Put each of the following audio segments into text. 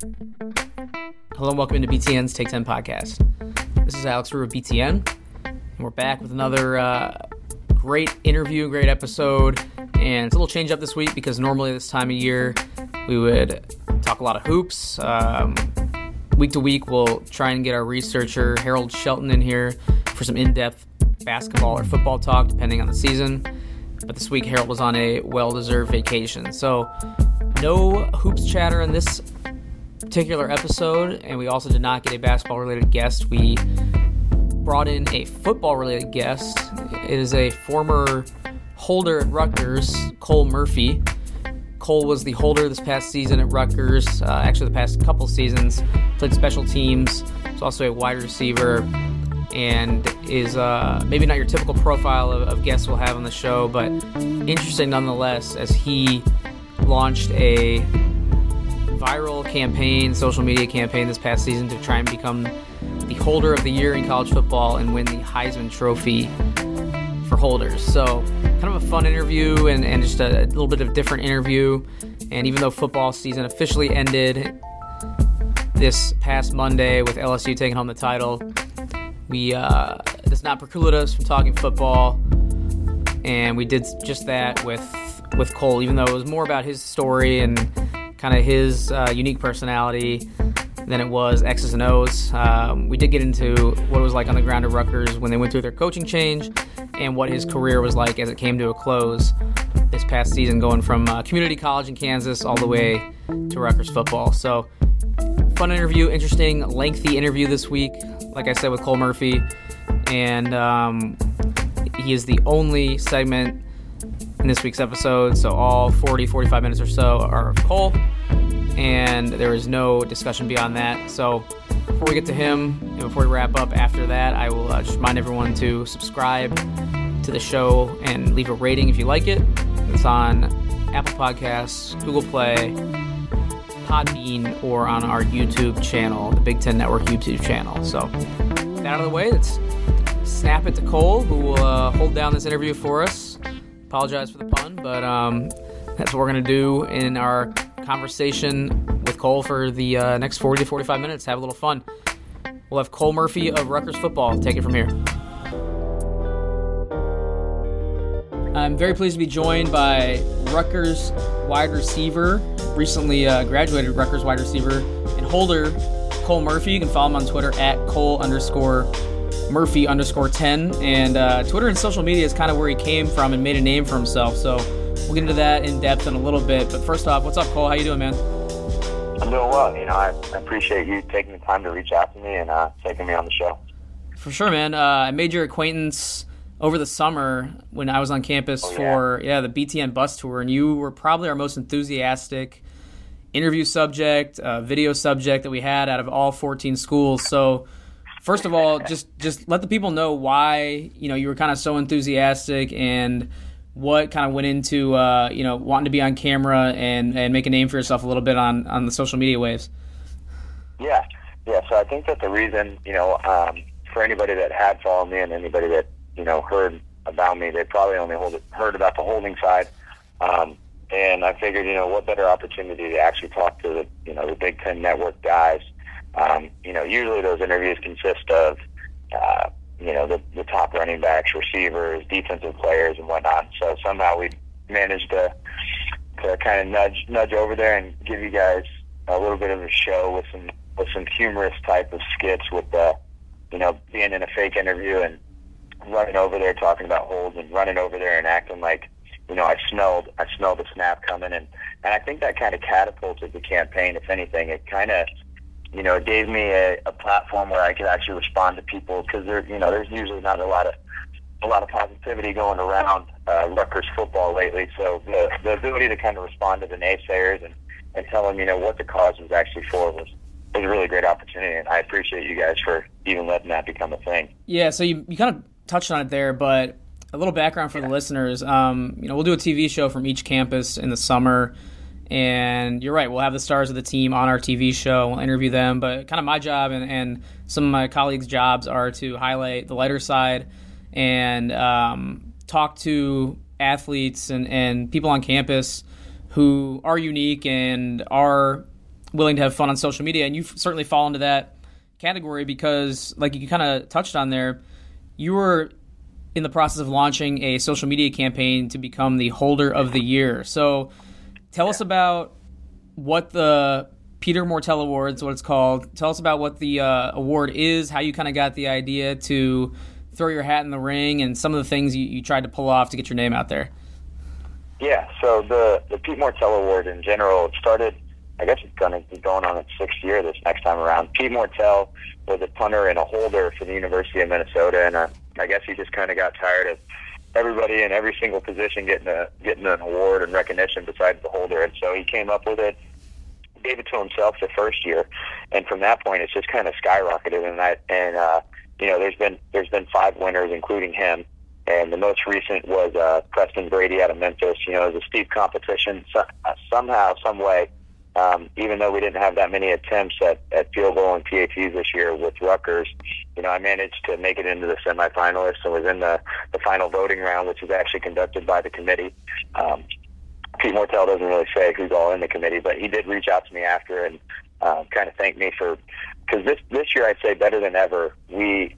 Hello and welcome to BTN's Take 10 podcast. This is Alex Rue of BTN, and we're back with another uh, great interview, great episode. And it's a little change up this week because normally this time of year we would talk a lot of hoops. Um, week to week, we'll try and get our researcher, Harold Shelton, in here for some in depth basketball or football talk, depending on the season. But this week, Harold was on a well deserved vacation. So, no hoops chatter in this particular episode, and we also did not get a basketball related guest. We brought in a football related guest. It is a former holder at Rutgers, Cole Murphy. Cole was the holder this past season at Rutgers, uh, actually, the past couple seasons. Played special teams, He's also a wide receiver, and is uh, maybe not your typical profile of, of guests we'll have on the show, but interesting nonetheless as he launched a viral campaign, social media campaign this past season to try and become the holder of the year in college football and win the Heisman Trophy for holders. So, kind of a fun interview and, and just a, a little bit of different interview. And even though football season officially ended this past Monday with LSU taking home the title, we uh, does not preclude us from talking football. And we did just that with with Cole, even though it was more about his story and kind of his uh, unique personality than it was X's and O's. Um, we did get into what it was like on the ground at Rutgers when they went through their coaching change and what his career was like as it came to a close this past season, going from uh, community college in Kansas all the way to Rutgers football. So, fun interview, interesting, lengthy interview this week, like I said, with Cole Murphy. And um, he is the only segment in this week's episode. So all 40, 45 minutes or so are of Cole, and there is no discussion beyond that. So before we get to him, and before we wrap up after that, I will uh, just remind everyone to subscribe to the show and leave a rating if you like it. It's on Apple Podcasts, Google Play, Podbean, or on our YouTube channel, the Big Ten Network YouTube channel. So that out of the way, let's snap it to Cole, who will uh, hold down this interview for us. Apologize for the pun, but um, that's what we're going to do in our conversation with Cole for the uh, next 40 to 45 minutes. Have a little fun. We'll have Cole Murphy of Rutgers football take it from here. I'm very pleased to be joined by Rutgers wide receiver, recently uh, graduated Rutgers wide receiver and holder Cole Murphy. You can follow him on Twitter at Cole underscore Murphy underscore 10. And uh, Twitter and social media is kind of where he came from and made a name for himself. So we'll get into that in depth in a little bit. But first off, what's up, Cole? How you doing, man? I'm doing well. You know, I appreciate you taking the time to reach out to me and uh, taking me on the show. For sure, man. Uh, I made your acquaintance over the summer when I was on campus oh, yeah. for yeah the BTN bus tour, and you were probably our most enthusiastic interview subject, uh, video subject that we had out of all 14 schools. So, first of all, just just let the people know why you know you were kind of so enthusiastic and what kind of went into uh, you know wanting to be on camera and and make a name for yourself a little bit on on the social media waves. Yeah, yeah. So I think that the reason you know um, for anybody that had followed me and anybody that you know heard about me, they probably only hold, heard about the holding side. Um, and I figured, you know, what better opportunity to actually talk to the, you know, the Big Ten Network guys. Um, you know, usually those interviews consist of, uh, you know, the, the top running backs, receivers, defensive players, and whatnot. So somehow we managed to to kind of nudge nudge over there and give you guys a little bit of a show with some with some humorous type of skits with the, you know, being in a fake interview and running over there talking about holds and running over there and acting like you know I smelled I smelled the snap coming and and I think that kind of catapulted the campaign. If anything, it kind of you know it gave me a, a platform where I could actually respond to people because there you know there's usually not a lot of a lot of positivity going around uh, Rutgers football lately. So the the ability to kind of respond to the naysayers and and tell them you know what the cause was actually for was was a really great opportunity, and I appreciate you guys for even letting that become a thing. Yeah, so you, you kind of touched on it there, but a little background for the listeners. Um, you know, we'll do a TV show from each campus in the summer, and you're right. We'll have the stars of the team on our TV show. We'll interview them, but kind of my job and, and some of my colleagues' jobs are to highlight the lighter side and um, talk to athletes and, and people on campus who are unique and are willing to have fun on social media, and you certainly fall into that category because, like you kind of touched on there, you were in the process of launching a social media campaign to become the holder of the year. So, tell us about what the Peter Mortell Awards, what it's called. Tell us about what the uh, award is, how you kind of got the idea to throw your hat in the ring, and some of the things you, you tried to pull off to get your name out there. Yeah, so the the Pete Mortell Award in general it started. I guess it's going to be going on its sixth year this next time around. Pete Mortell was a punter and a holder for the University of Minnesota, and uh, I guess he just kind of got tired of everybody in every single position getting a getting an award and recognition besides the holder, and so he came up with it, gave it to himself the first year, and from that point it's just kind of skyrocketed, and that and uh, you know there's been there's been five winners, including him and the most recent was uh, Preston Brady out of Memphis. You know, it was a steep competition. So, uh, somehow, some way, um, even though we didn't have that many attempts at, at field goal and PATs this year with Rutgers, you know, I managed to make it into the semifinalists and was in the, the final voting round, which is actually conducted by the committee. Um, Pete Mortell doesn't really say who's all in the committee, but he did reach out to me after and uh, kind of thank me for because this this year I'd say better than ever. We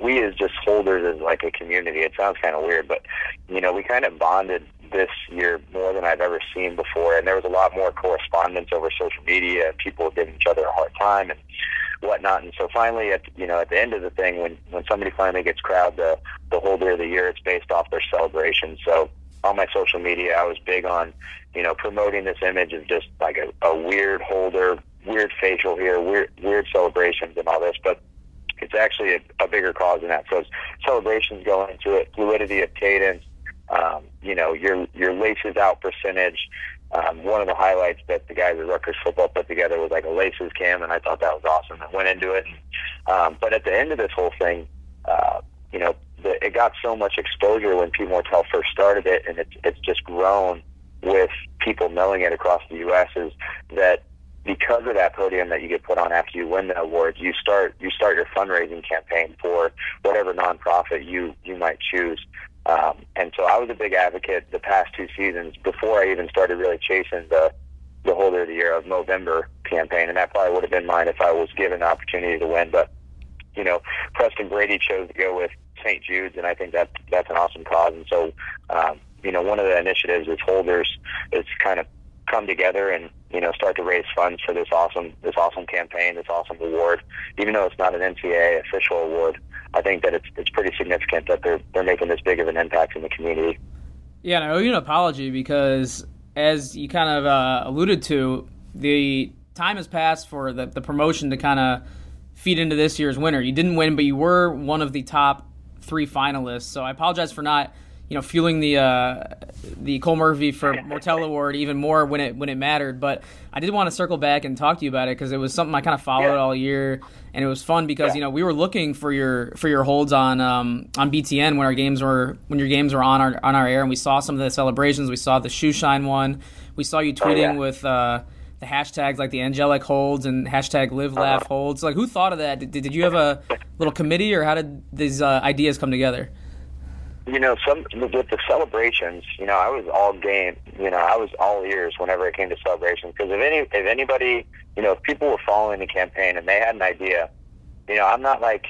we as just holders as like a community, it sounds kind of weird, but you know, we kind of bonded this year more than I've ever seen before, and there was a lot more correspondence over social media, and people giving each other a hard time and whatnot. And so finally, at you know, at the end of the thing, when when somebody finally gets crowned the the holder of the year, it's based off their celebration. So on my social media, I was big on you know promoting this image of just like a, a weird holder, weird facial here, weird weird celebrations and all this, but it's actually a, a bigger cause than that. So celebrations go into it, fluidity of cadence, um, you know, your your laces out percentage. Um, one of the highlights that the guys at Rutgers football put together was like a laces cam, and I thought that was awesome. I went into it, um, but at the end of this whole thing, uh, you know, the, it got so much exposure when Pete Mortell first started it, and it's it's just grown with people knowing it across the U.S. Is that because of that podium that you get put on after you win the award, you start you start your fundraising campaign for whatever nonprofit you you might choose. Um, and so I was a big advocate the past two seasons before I even started really chasing the the holder of the year of Movember campaign, and that probably would have been mine if I was given the opportunity to win. But you know, Preston Brady chose to go with St. Jude's, and I think that that's an awesome cause. And so, um, you know, one of the initiatives is holders is kind of come together and you know start to raise funds for this awesome this awesome campaign, this awesome award. Even though it's not an NCAA official award, I think that it's it's pretty significant that they're they're making this big of an impact in the community. Yeah, and I owe you an apology because as you kind of uh, alluded to, the time has passed for the, the promotion to kind of feed into this year's winner. You didn't win, but you were one of the top three finalists. So I apologize for not you know, fueling the uh, the Cole Murphy for Mortell Award even more when it when it mattered. But I did want to circle back and talk to you about it because it was something I kind of followed yeah. all year, and it was fun because yeah. you know we were looking for your for your holds on um, on BTN when our games were when your games were on our on our air, and we saw some of the celebrations. We saw the shoe shine one. We saw you tweeting oh, yeah. with. Uh, the hashtags like the angelic holds and hashtag live laugh uh-huh. holds like who thought of that did, did you have a little committee or how did these uh, ideas come together you know, some with the celebrations, you know, I was all game. You know, I was all ears whenever it came to celebrations because if any, if anybody, you know, if people were following the campaign and they had an idea, you know, I'm not like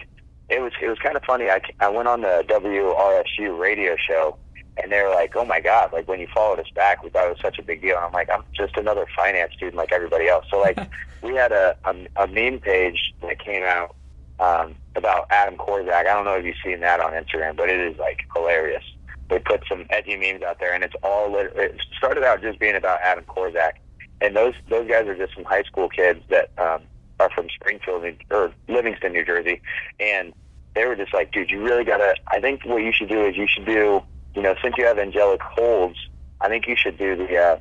it was. It was kind of funny. I I went on the WRSU radio show and they were like, "Oh my God!" Like when you followed us back, we thought it was such a big deal. And I'm like, I'm just another finance student like everybody else. So like, we had a, a a meme page that came out um, about Adam Korsak. I don't know if you've seen that on Instagram, but it is like hilarious. They put some edgy memes out there, and it's all it started out just being about Adam Korsak, and those those guys are just some high school kids that um, are from Springfield or Livingston, New Jersey, and they were just like, dude, you really gotta. I think what you should do is you should do, you know, since you have angelic holds, I think you should do the uh,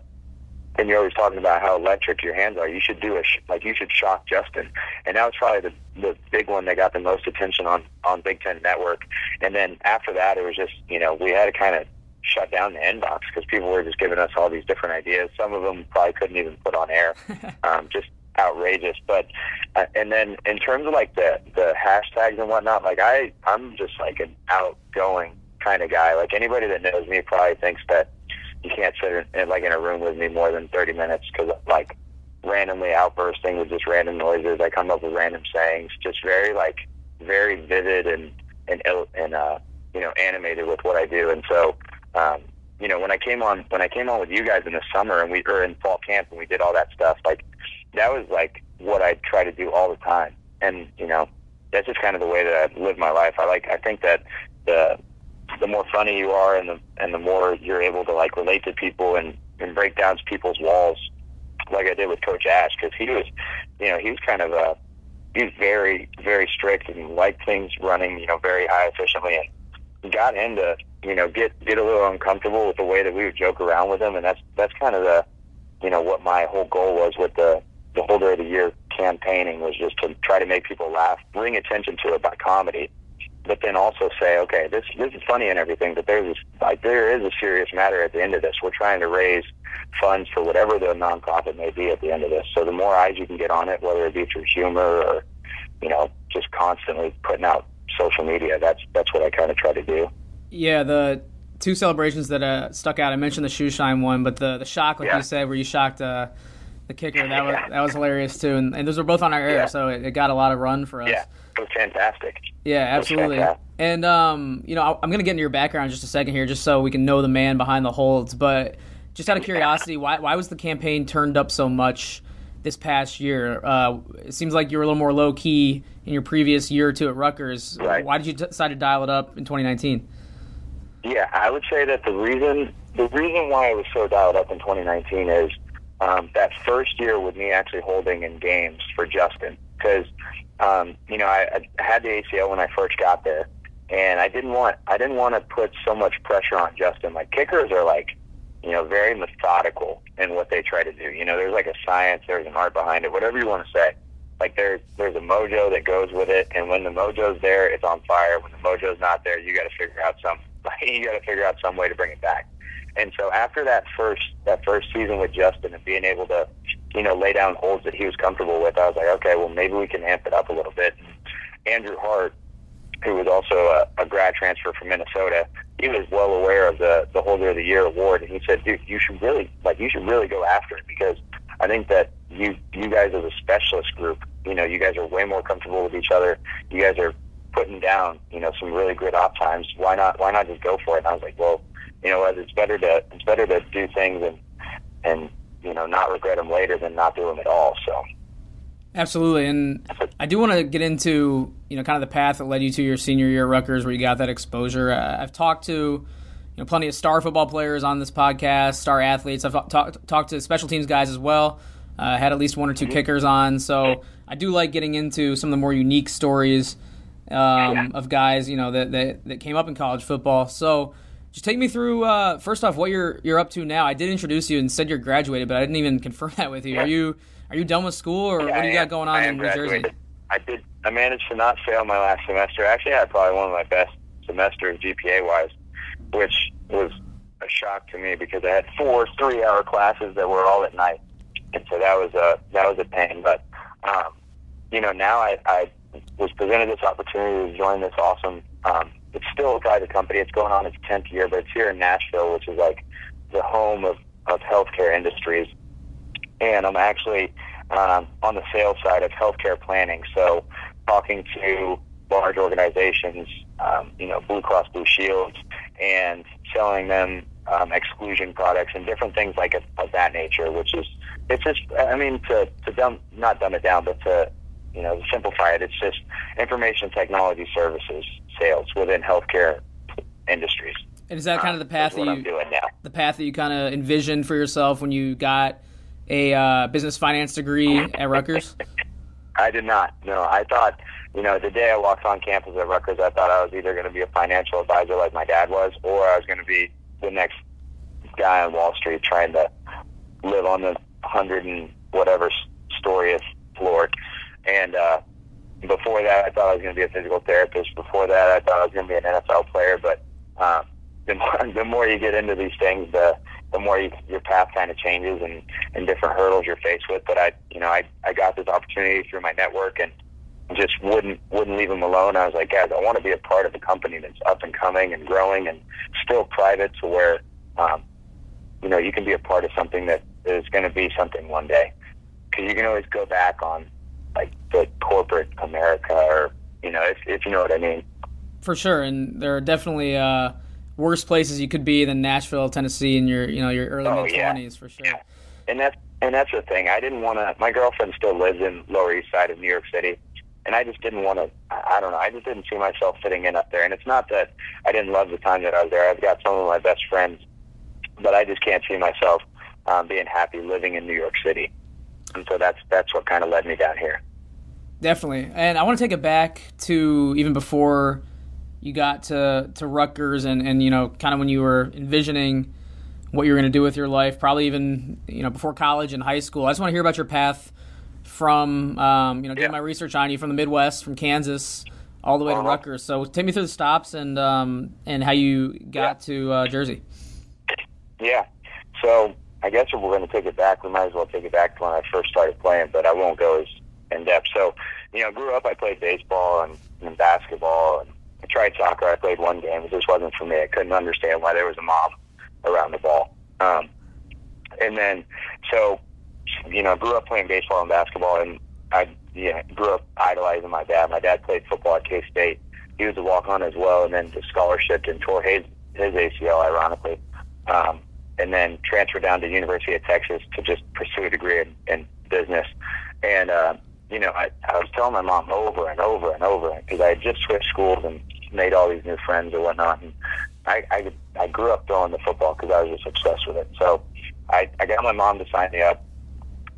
and you're always talking about how electric your hands are. You should do a sh- like you should shock Justin, and that was probably the the big one that got the most attention on on Big Ten Network. And then after that, it was just you know we had to kind of shut down the inbox because people were just giving us all these different ideas. Some of them probably couldn't even put on air, um, just outrageous. But uh, and then in terms of like the the hashtags and whatnot, like I I'm just like an outgoing kind of guy. Like anybody that knows me probably thinks that you can't sit in, like in a room with me more than 30 minutes because like randomly outbursting with just random noises. I come up with random sayings, just very like very vivid and and and uh, you know animated with what I do. And so, um, you know, when I came on when I came on with you guys in the summer and we were in fall camp and we did all that stuff, like that was like what I try to do all the time. And you know, that's just kind of the way that I live my life. I like I think that the the more funny you are and the and the more you're able to like relate to people and and break down people's walls like I did with Coach Ash because he was, you know, he was kind of a he was very very strict and liked things running, you know, very high efficiently and got him to you know get get a little uncomfortable with the way that we would joke around with him. And that's that's kind of the you know what my whole goal was with the the holder of the year campaigning was just to try to make people laugh, bring attention to it by comedy but then also say, okay, this this is funny and everything, but there's like there is a serious matter at the end of this. We're trying to raise funds for whatever the nonprofit may be at the end of this. So the more eyes you can get on it, whether it be through humor or you know just constantly putting out social media, that's that's what I kind of try to do. Yeah, the two celebrations that uh, stuck out. I mentioned the shoe shine one, but the the shock, like yeah. you said, where you shocked. Uh, the kicker that was that was hilarious too, and, and those were both on our air, yeah. so it, it, got a lot of run for us. Yeah, was fantastic. Yeah, absolutely. Fantastic. And um, you know, I'm gonna get into your background in just a second here, just so we can know the man behind the holds. But just out of curiosity, why why was the campaign turned up so much this past year? Uh, it seems like you were a little more low key in your previous year or two at Rutgers. Right. Why did you decide to dial it up in 2019? Yeah, I would say that the reason the reason why it was so dialed up in 2019 is um, that first year with me actually holding in games for Justin because um, you know I, I had the ACL when I first got there, and I didn't want I didn't want to put so much pressure on Justin. Like kickers are like you know very methodical in what they try to do. You know, there's like a science, there's an art behind it, whatever you want to say. Like there's there's a mojo that goes with it, and when the mojo's there, it's on fire. When the mojo's not there, you got to figure out some you got to figure out some way to bring it back. And so after that first that first season with Justin and being able to, you know, lay down holds that he was comfortable with, I was like, okay, well maybe we can amp it up a little bit. And Andrew Hart, who was also a, a grad transfer from Minnesota, he was well aware of the the holder of the year award, and he said, dude, you should really like you should really go after it because I think that you you guys as a specialist group, you know, you guys are way more comfortable with each other. You guys are putting down, you know, some really good op times. Why not? Why not just go for it? And I was like, well, you know what? It's better to it's better to do things and and you know not regret them later than not do them at all. So. Absolutely, and I do want to get into you know kind of the path that led you to your senior year at Rutgers, where you got that exposure. I've talked to you know plenty of star football players on this podcast, star athletes. I've talked talked to special teams guys as well. Uh, had at least one or 2 mm-hmm. kickers on, so I do like getting into some of the more unique stories um, of guys you know that, that that came up in college football. So just take me through. Uh, first off, what you're you're up to now. I did introduce you and said you're graduated, but I didn't even confirm that with you. Are you are you done with school, or yeah, what do you got going on in New graduated. Jersey? I did. I managed to not fail my last semester. Actually, I had probably one of my best semesters GPA wise, which was a shock to me because I had four three hour classes that were all at night, and so that was a that was a pain. But um, you know, now I, I was presented this opportunity to join this awesome um, it's still a private company. It's going on its 10th year, but it's here in Nashville, which is like the home of, of healthcare industries. And I'm actually um, on the sales side of healthcare planning. So talking to large organizations, um, you know, Blue Cross Blue Shields, and selling them um, exclusion products and different things like of that nature, which is, it's just, I mean, to, to dumb, not dumb it down, but to, you know, simplify it, it's just information technology services sales within healthcare industries. And is that kind of the path that you doing now? the path that you kind of envisioned for yourself when you got a uh, business finance degree at Rutgers? I did not. No, I thought you know the day I walked on campus at Rutgers, I thought I was either going to be a financial advisor like my dad was, or I was going to be the next guy on Wall Street trying to live on the hundred and whatever storiest floor. And uh, before that, I thought I was going to be a physical therapist. Before that, I thought I was going to be an NFL player. But um, the more the more you get into these things, the the more you, your path kind of changes and and different hurdles you're faced with. But I, you know, I I got this opportunity through my network and just wouldn't wouldn't leave them alone. I was like, guys, I want to be a part of a company that's up and coming and growing and still private, to where um, you know you can be a part of something that is going to be something one day because you can always go back on like the corporate America, or you know, if if you know what I mean. For sure, and there are definitely uh, worse places you could be than Nashville, Tennessee, in your you know your early Oh, mid yeah. twenties for sure. Yeah. and that's and that's the thing. I didn't want to. My girlfriend still lives in Lower East Side of New York City, and I just didn't want to. I I don't know. I just didn't see myself fitting in up there. And it's not that I didn't love the time that I was there. I've got some of my best friends, but I just can't see myself um, being happy living in New York City. And so that's that's what kind of led me down here. Definitely, and I want to take it back to even before you got to to Rutgers, and and you know, kind of when you were envisioning what you were going to do with your life, probably even you know before college and high school. I just want to hear about your path from um, you know doing Yeah. my research on you from the Midwest, from Kansas, all the way to Uh-huh. Rutgers. So take me through the stops and um, and how you got to uh, Jersey. Yeah. So I guess if we're going to take it back, we might as well take it back to when I first started playing, but I won't go as in depth. So, you know, grew up, I played baseball and, and basketball, and I tried soccer. I played one game. It just wasn't for me. I couldn't understand why there was a mom around the ball. Um, and then, so, you know, grew up playing baseball and basketball, and I yeah, grew up idolizing my dad. My dad played football at K State. He was a walk on as well, and then just scholarship and tore his his ACL, ironically. Um, and then transferred down to University of Texas to just pursue a degree in, in business. And uh, you know, I, I was telling my mom over and over and over because I had just switched schools and made all these new friends and whatnot. And I I, I grew up throwing the football because I was just obsessed with it. So I, I got my mom to sign me up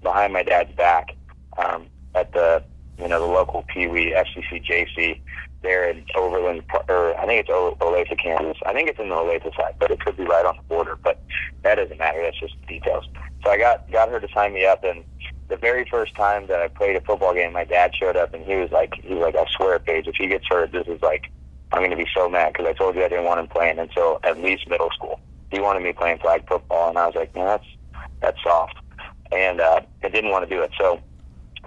behind my dad's back um, at the you know the local Pee Wee FCC JC there in Overland, or I think it's Olathe, Kansas. I think it's in the Olathe side, but it could be right on the border. But that doesn't matter. That's just details. So I got got her to sign me up, and the very first time that I played a football game, my dad showed up, and he was like, he was like, I swear, Paige, if he gets hurt, this is like, I'm going to be so mad because I told you I didn't want him playing until at least middle school. He wanted me playing flag football, and I was like, man, that's that's soft, and uh, I didn't want to do it. So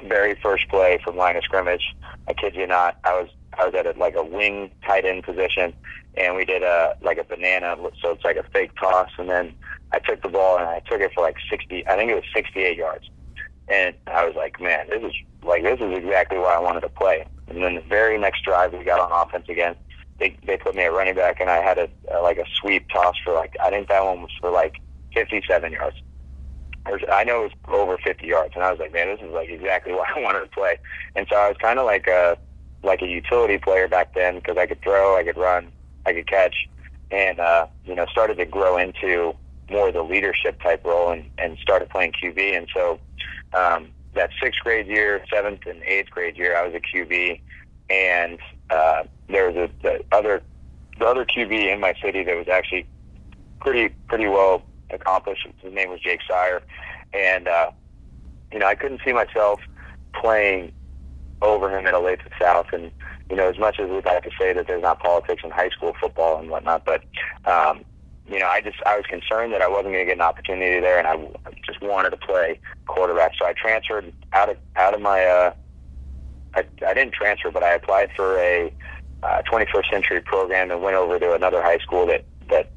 very first play from line of scrimmage, I kid you not, I was I was at a, like a wing tight end position, and we did a like a banana, so it's like a fake toss, and then I took the ball and I took it for like sixty, I think it was sixty-eight yards, and I was like, man, this is like this is exactly why I wanted to play. And then the very next drive, we got on offense again. They they put me at running back, and I had a, a like a sweep toss for like I think that one was for like fifty-seven yards. I know it was over 50 yards, and I was like, man, this is like exactly why I wanted to play. And so I was kind of like a like a utility player back then because I could throw, I could run, I could catch, and uh, you know started to grow into more of the leadership type role and, and started playing QB. And so um, that sixth grade year, seventh and eighth grade year, I was a QB, and uh, there was a the other the other QB in my city that was actually pretty pretty well accomplished. His name was Jake Sire, and uh, you know I couldn't see myself playing over him at Olathe South. And you know, as much as we'd like to say that there's not politics in high school football and whatnot, but um, you know, I just I was concerned that I wasn't going to get an opportunity there, and I just wanted to play quarterback. So I transferred out of out of my. Uh, I, I didn't transfer, but I applied for a uh, 21st century program and went over to another high school that that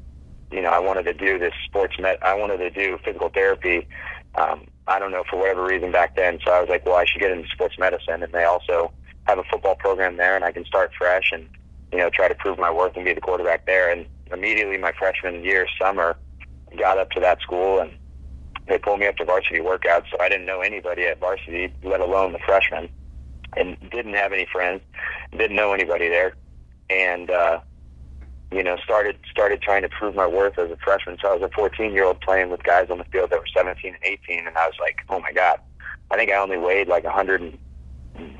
you know I wanted to do this sports med. I wanted to do physical therapy. Um, I don't know for whatever reason back then. So I was like, well, I should get into sports medicine, and they also have a football program there, and I can start fresh and you know try to prove my worth and be the quarterback there. And immediately my freshman year summer, got up to that school and they pulled me up to varsity workouts. So I didn't know anybody at varsity, let alone the freshmen, and didn't have any friends, didn't know anybody there, and uh, you know started started trying to prove my worth as a freshman. So I was a 14 year old playing with guys on the field that were 17 and 18, and I was like, oh my god, I think I only weighed like 100. And,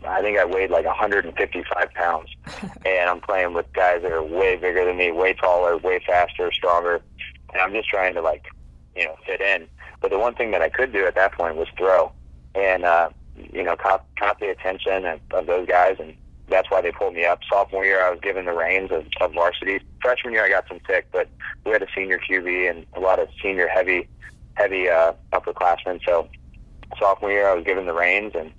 I think I weighed like 155 pounds, and I'm playing with guys that are way bigger than me, way taller, way faster, stronger, and I'm just trying to like, you know, fit in. But the one thing that I could do at that point was throw, and uh, you know, caught caught the attention of, of those guys, and that's why they pulled me up. Sophomore year, I was given the reins of, of varsity. Freshman year, I got some tick, but we had a senior QB and a lot of senior heavy, heavy uh, upperclassmen. So sophomore year, I was given the reins, and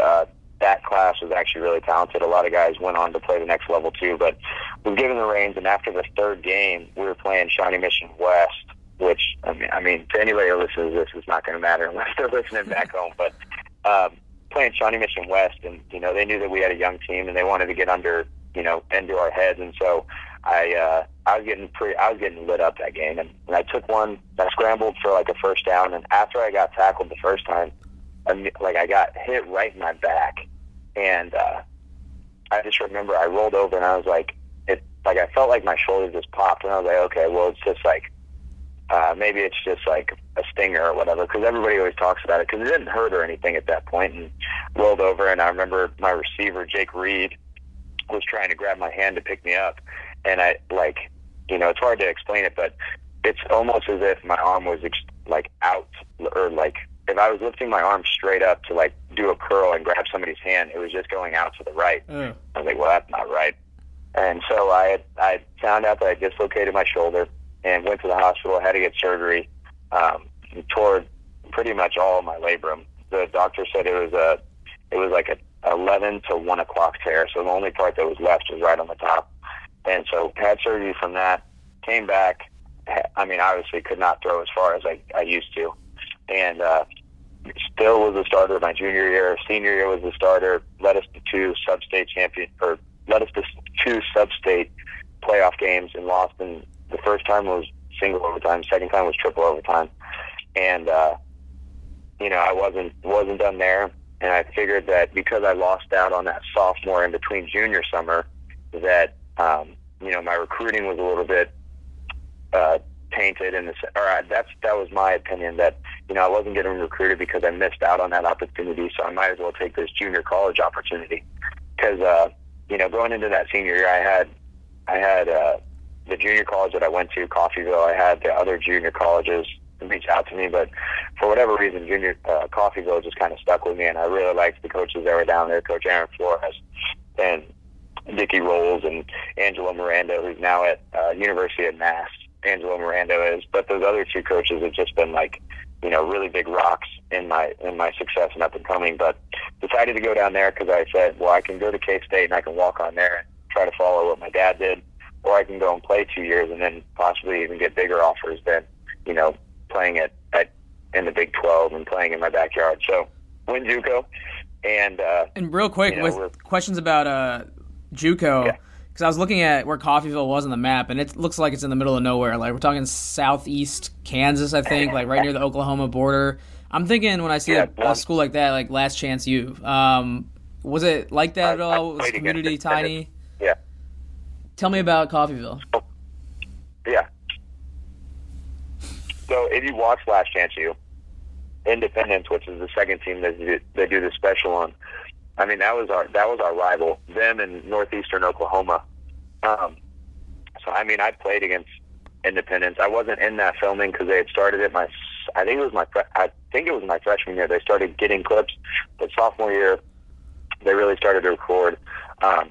uh, that class was actually really talented. A lot of guys went on to play the next level too, but was given the reins. And after the third game, we were playing Shawnee Mission West which I mean, I mean, to anybody who listens to this, it's not going to matter unless they're listening back home. But um, playing Shawnee Mission West, and you know, they knew that we had a young team, and they wanted to get under, you know, into our heads, and so I uh, I was getting pretty, I was getting lit up that game, and, and I took one, I scrambled for like a first down, and after I got tackled the first time, I, like I got hit right in my back, and uh, I just remember I rolled over and I was like, it like I felt like my shoulder just popped, and I was like, okay, well it's just like uh, maybe it's just like a stinger or whatever, because everybody always talks about it, because it didn't hurt or anything at that point, and rolled over, and I remember my receiver Jake Reed was trying to grab my hand to pick me up, and I like, you know, it's hard to explain it, but it's almost as if my arm was ex- like out or like if I was lifting my arm straight up to like do a curl and grab somebody's hand, it was just going out to the right. Mm. I was like, well, that's not right. And so I had, I found out that I dislocated my shoulder and went to the hospital. Had to get surgery. Um, tore pretty much all of my labrum. The doctor said it was a, it was like a 11 to 1 o'clock tear. So the only part that was left was right on the top. And so had surgery from that. Came back. I mean, obviously could not throw as far as I, I used to. And uh, still was a starter my junior year. Senior year was a starter. Led us to two sub-state champion, or led us to two sub-state playoff games and lost. And the first time was single overtime. Second time was triple overtime. And uh, you know, I wasn't wasn't done there. And I figured that because I lost out on that sophomore in between junior summer, that um, you know my recruiting was a little bit uh, tainted in the or I, that's that was my opinion that you know I wasn't getting recruited because I missed out on that opportunity, so I might as well take this junior college opportunity because uh, you know going into that senior year I had I had uh, the junior college that I went to Coffeyville I had the other junior colleges reach out to me, but for whatever reason junior uh, Coffeyville just kind of stuck with me, and I really liked the coaches that were down there, Coach Aaron Flores and Dickie Rolls and Angelo Miranda, who's now at uh, University of Mass. Angelo Miranda is, but those other two coaches have just been like, you know, really big rocks in my in my success and up and coming. But decided to go down there because I said, well, I can go to K State and I can walk on there and try to follow what my dad did, or I can go and play two years and then possibly even get bigger offers than, you know, playing at, at in the Big Twelve and playing in my backyard. So win JUCO, and uh, And real quick, You know, with questions about uh, JUCO, Yeah. because I was looking at where Coffeyville was on the map, and it looks like it's in the middle of nowhere. Like we're talking southeast Kansas, I think, like right near the Oklahoma border. I'm thinking when I see Yeah, a, a school like that, like Last Chance U. Um, was it like that at I- I all? Was the community tiny? yeah, Tell me about Coffeyville. Yeah. So if you watch Last Chance U, Independence, which is the second team that they do the special on, I mean that was our that was our rival, them in northeastern Oklahoma. Um, so I mean I played against Independence. I wasn't in that filming because they had started it my I think it was my I think it was my freshman year. They started getting clips, but sophomore year they really started to record. Um,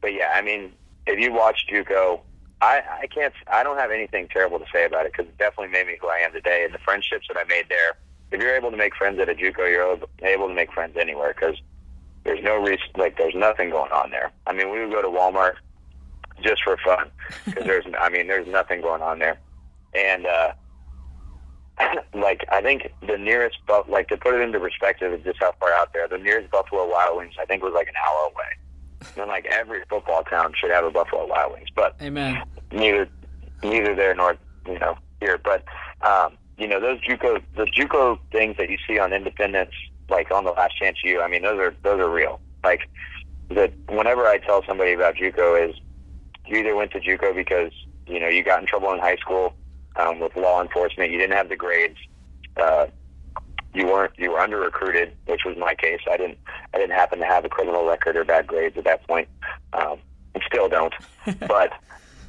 but yeah, I mean if you watch JUCO, I, I can't. I don't have anything terrible to say about it because it definitely made me who I am today. And the friendships that I made there. If you're able to make friends at a JUCO, you're able- to make friends anywhere because there's no reason. Like there's nothing going on there. I mean, we would go to Walmart just for fun because there's. I mean, there's nothing going on there. And uh, like I think the nearest, like to put it into perspective, of just how far out there. The nearest Buffalo Wild Wings, I think, was like an hour away. And like every football town should have a Buffalo Wild Wings, but Amen. neither neither there nor you know here. But um, you know those JUCO the JUCO things that you see on Independence, like on the Last Chance U. I mean those are those are real. Like that. whenever I tell somebody about JUCO is you either went to JUCO because you know you got in trouble in high school um, with law enforcement, you didn't have the grades. Uh, you weren't you were under recruited, which was my case. I didn't I didn't happen to have a criminal record or bad grades at that point, um, and still don't. but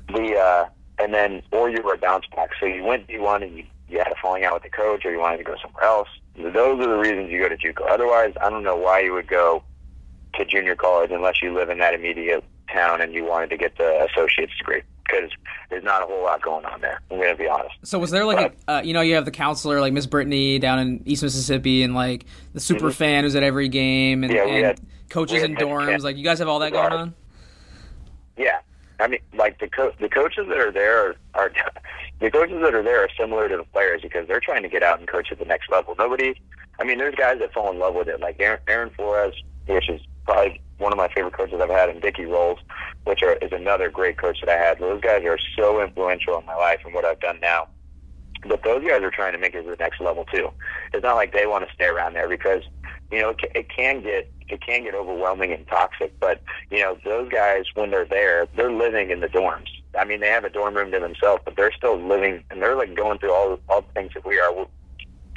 the uh, and then or you were a bounce back. So you went D one and you, you had a falling out with the coach, or you wanted to go somewhere else. Those are the reasons you go to JUCO. Otherwise, I don't know why you would go to junior college unless you live in that immediate town and you wanted to get the associate's degree because there's not a whole lot going on there. I'm to be honest. So was there like a uh, you know you have the counselor like Miss Brittany down in East Mississippi and like the super fan who's at every game and, Mm-hmm. Yeah, and had- coaches in dorms like you guys have all that going on. Yeah, I mean, like the co- the coaches that are there are, are the coaches that are there are similar to the players because they're trying to get out and coach at the next level. Nobody, I mean, there's guys that fall in love with it, like Aaron, Aaron Flores, which is probably one of my favorite coaches I've had, and Dickie Rolls, which are, is another great coach that I had. Those guys are so influential in my life and what I've done now. But those guys are trying to make it to the next level too. It's not like they want to stay around there because you know it, it can get it can get overwhelming and toxic. But you know those guys when they're there, they're living in the dorms. I mean, they have a dorm room to themselves, but they're still living and they're like going through all all the things that we are.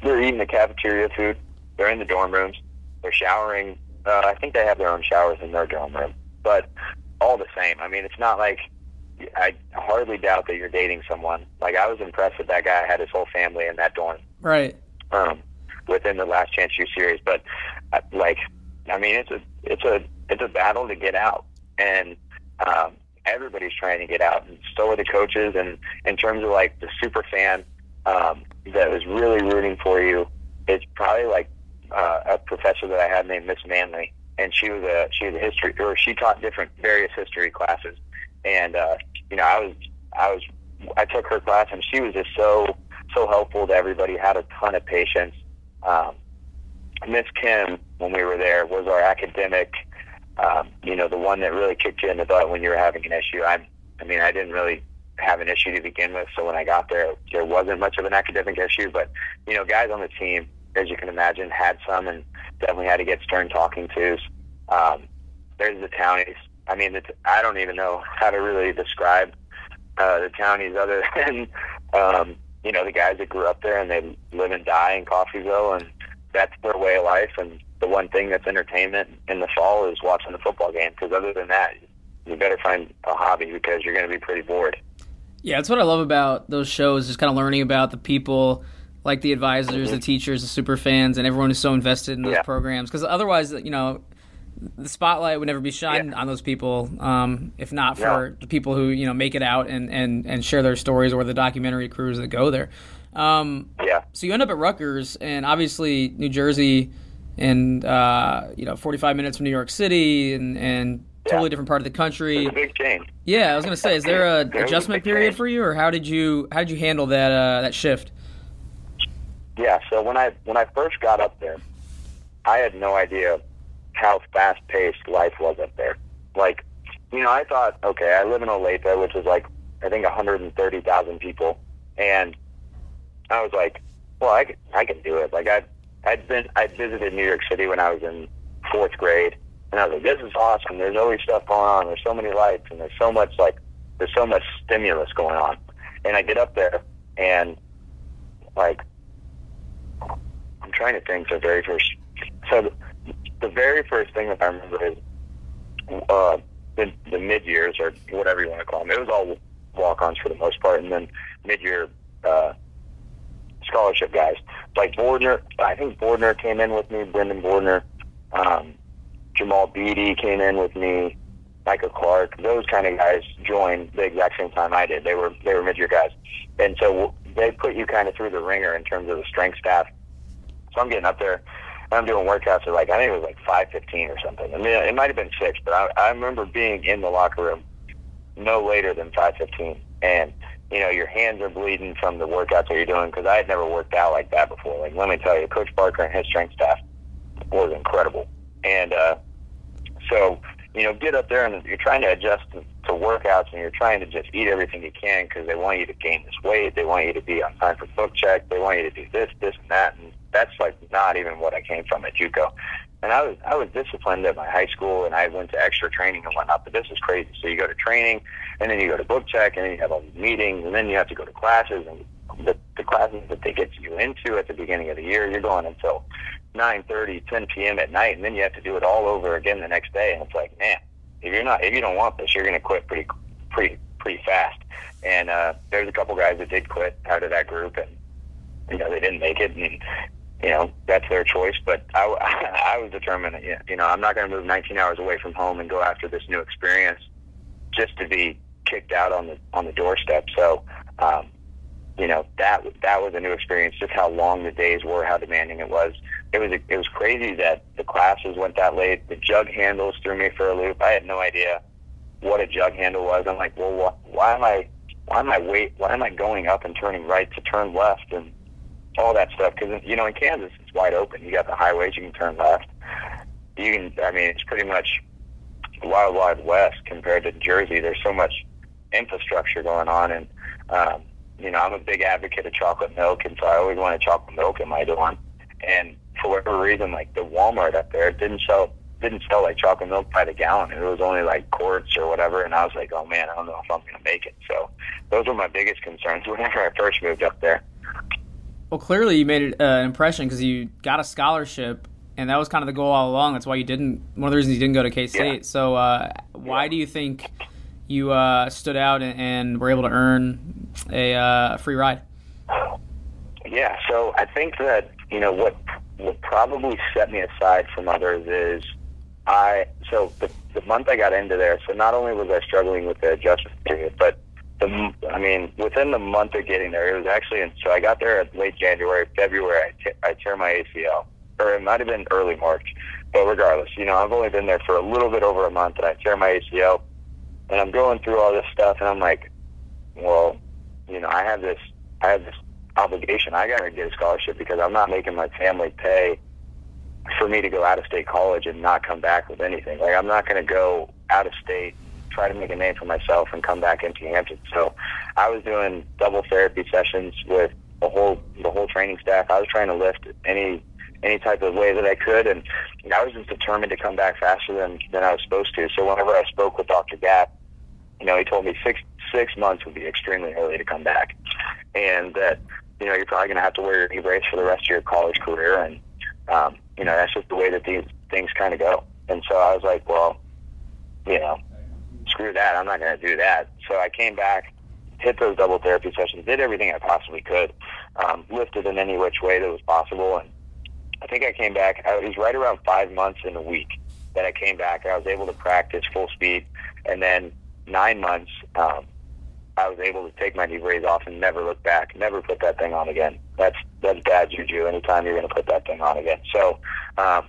They're eating the cafeteria food. They're in the dorm rooms. They're showering. Uh, I think they have their own showers in their dorm room, but all the same. I mean, it's not like I hardly doubt that you're dating someone. Like I was impressed that that guy had his whole family in that dorm. Right. Um, within the Last Chance U series, but uh, like, I mean, it's a it's a it's a battle to get out, and um, everybody's trying to get out, and so are the coaches. And in terms of like the super fan um, that was really rooting for you, it's probably like uh, a professor that I had named Miss Manley, and she was a she was a history or she taught different various history classes, and uh, you know I was I was I took her class, and she was just so so helpful to everybody. Had a ton of patience. Um, Miss Kim, when we were there, was our academic. Um, you know, the one that really kicked you in the butt when you were having an issue. I, I mean, I didn't really have an issue to begin with, so when I got there, there wasn't much of an academic issue. But you know, guys on the team, as you can imagine, had some, and definitely had to get stern talking tos. Um, there's the townies. I mean, the t- I don't even know how to really describe uh, the townies other than um, you know the guys that grew up there and they live and die in Coffeyville, and that's their way of life. And the one thing that's entertainment in the fall is watching the football game. Because other than that, you better find a hobby because you're going to be pretty bored. Yeah, that's what I love about those shows, just kind of learning about the people, like the advisors, mm-hmm. the teachers, the super fans, and everyone who's so invested in those yeah. programs. Because otherwise, you know, the spotlight would never be shined yeah. on those people um, if not for the people who you know make it out and, and, and share their stories or the documentary crews that go there. Um, yeah. So you end up at Rutgers, and obviously New Jersey, and uh, you know 45 minutes from New York City, and and totally yeah. different part of the country. It's a big change. Yeah, I was gonna say, is there a adjustment period change. for you, or how did you how did you handle that uh, that shift? Yeah. So when I when I first got up there, I had no idea how fast paced life was up there. Like, you know, I thought, okay, I live in Olathe, which is like I think 130,000 people, and I was like, well, I can I can do it. Like I I'd been I'd visited New York City when I was in fourth grade, and I was like, this is awesome. There's always stuff going on. There's so many lights, and there's so much like there's so much stimulus going on. And I get up there, and like I'm trying to think the very first. So the very first thing that I remember is uh, the, the mid years or whatever you want to call them. It was all walk-ons for the most part, and then mid-year uh, scholarship guys like Bordner. I think Bordner came in with me. Brendan Bordner, um, Jamal Beatty came in with me. Michael Clark, those kind of guys joined the exact same time I did. They were they were mid-year guys, and so they put you kind of through the ringer in terms of the strength staff. So I'm getting up there I'm doing workouts at like I think it was like five fifteen or something. I mean, it might have been six, but I, I remember being in the locker room no later than five fifteen, and you know your hands are bleeding from the workouts that you're doing because I had never worked out like that before. Like let me tell you, Coach Barker and his strength staff was incredible, and uh, so you know get up there and you're trying to adjust to, to workouts and you're trying to just eat everything you can because they want you to gain this weight, they want you to be on time for book check, they want you to do this, this, and that, and that's like not even what I came from at JUCO. And I was I was disciplined at my high school, and I went to extra training and whatnot. But this is crazy. So you go to training, and then you go to book check, and then you have all these meetings, and then you have to go to classes, and the, the classes that they get you into at the beginning of the year, you're going until 9:30, 10 p.m. at night, and then you have to do it all over again the next day. And it's like, man, if you're not if you don't want this, you're going to quit pretty pretty pretty fast. And uh, there's a couple guys that did quit out of that group, and you know they didn't make it, and you know that's their choice. But I, I was determined you know I'm not going to move 19 hours away from home and go after this new experience just to be kicked out on the on the doorstep. So um, you know that that was a new experience. Just how long the days were, how demanding it was. It was it was crazy that the classes went that late. The jug handles threw me for a loop. I had no idea what a jug handle was. I'm like, well, wh- why am I why am I wait why am I going up and turning right to turn left and all that stuff? Because you know in Kansas it's wide open. You got the highways, you can turn left. You can, I mean, it's pretty much wild, wild west compared to Jersey. There's so much infrastructure going on, and um, you know, I'm a big advocate of chocolate milk, and so I always wanted chocolate milk in my dorm. And for whatever reason, like the Walmart up there didn't sell didn't sell like chocolate milk by the gallon. It was only like quarts or whatever, and I was like, oh man, I don't know if I'm gonna make it. So those were my biggest concerns whenever I first moved up there. Well, clearly you made uh, an impression because you got a scholarship, and that was kind of the goal all along. That's why you didn't. One of the reasons you didn't go to K State. Yeah. So uh, why yeah. do you think you uh, stood out and, and, were able to earn a uh, free ride? Yeah. So I think that you know what what probably set me aside from others is I so the, the month I got into there. So not only was I struggling with the adjustment period, but the I mean within the month of getting there, it was actually. In, so I got there at late January, February. I, t- I tear my ACL, or it might have been early March. But regardless, you know, I've only been there for a little bit over a month, and I tear my ACL, and I'm going through all this stuff, and I'm like, well, you know, I have this, I have this obligation. I got to get a scholarship because I'm not making my family pay for me to go out of state college and not come back with anything. Like I'm not going to go out of state, try to make a name for myself, and come back empty handed. So I was doing double therapy sessions with the whole the whole training staff. I was trying to lift any any type of way that I could, and I was just determined to come back faster than than I was supposed to. So whenever I spoke with Dr. Gap, you know, he told me six six months would be extremely early to come back, and that you know you're probably going to have to wear your knee brace for the rest of your college career, and um, you know, that's just the way that these things kind of go. And so I was like, well, you know, screw that. I'm not going to do that. So I came back, hit those double therapy sessions, did everything I possibly could, um, lifted in any which way that was possible. And I think I came back, I was right around five months in a week that I came back. I was able to practice full speed. And then nine months, um, I was able to take my knee brace off and never look back, never put that thing on again. That's that's bad juju. Anytime you're going to put that thing on again, so um,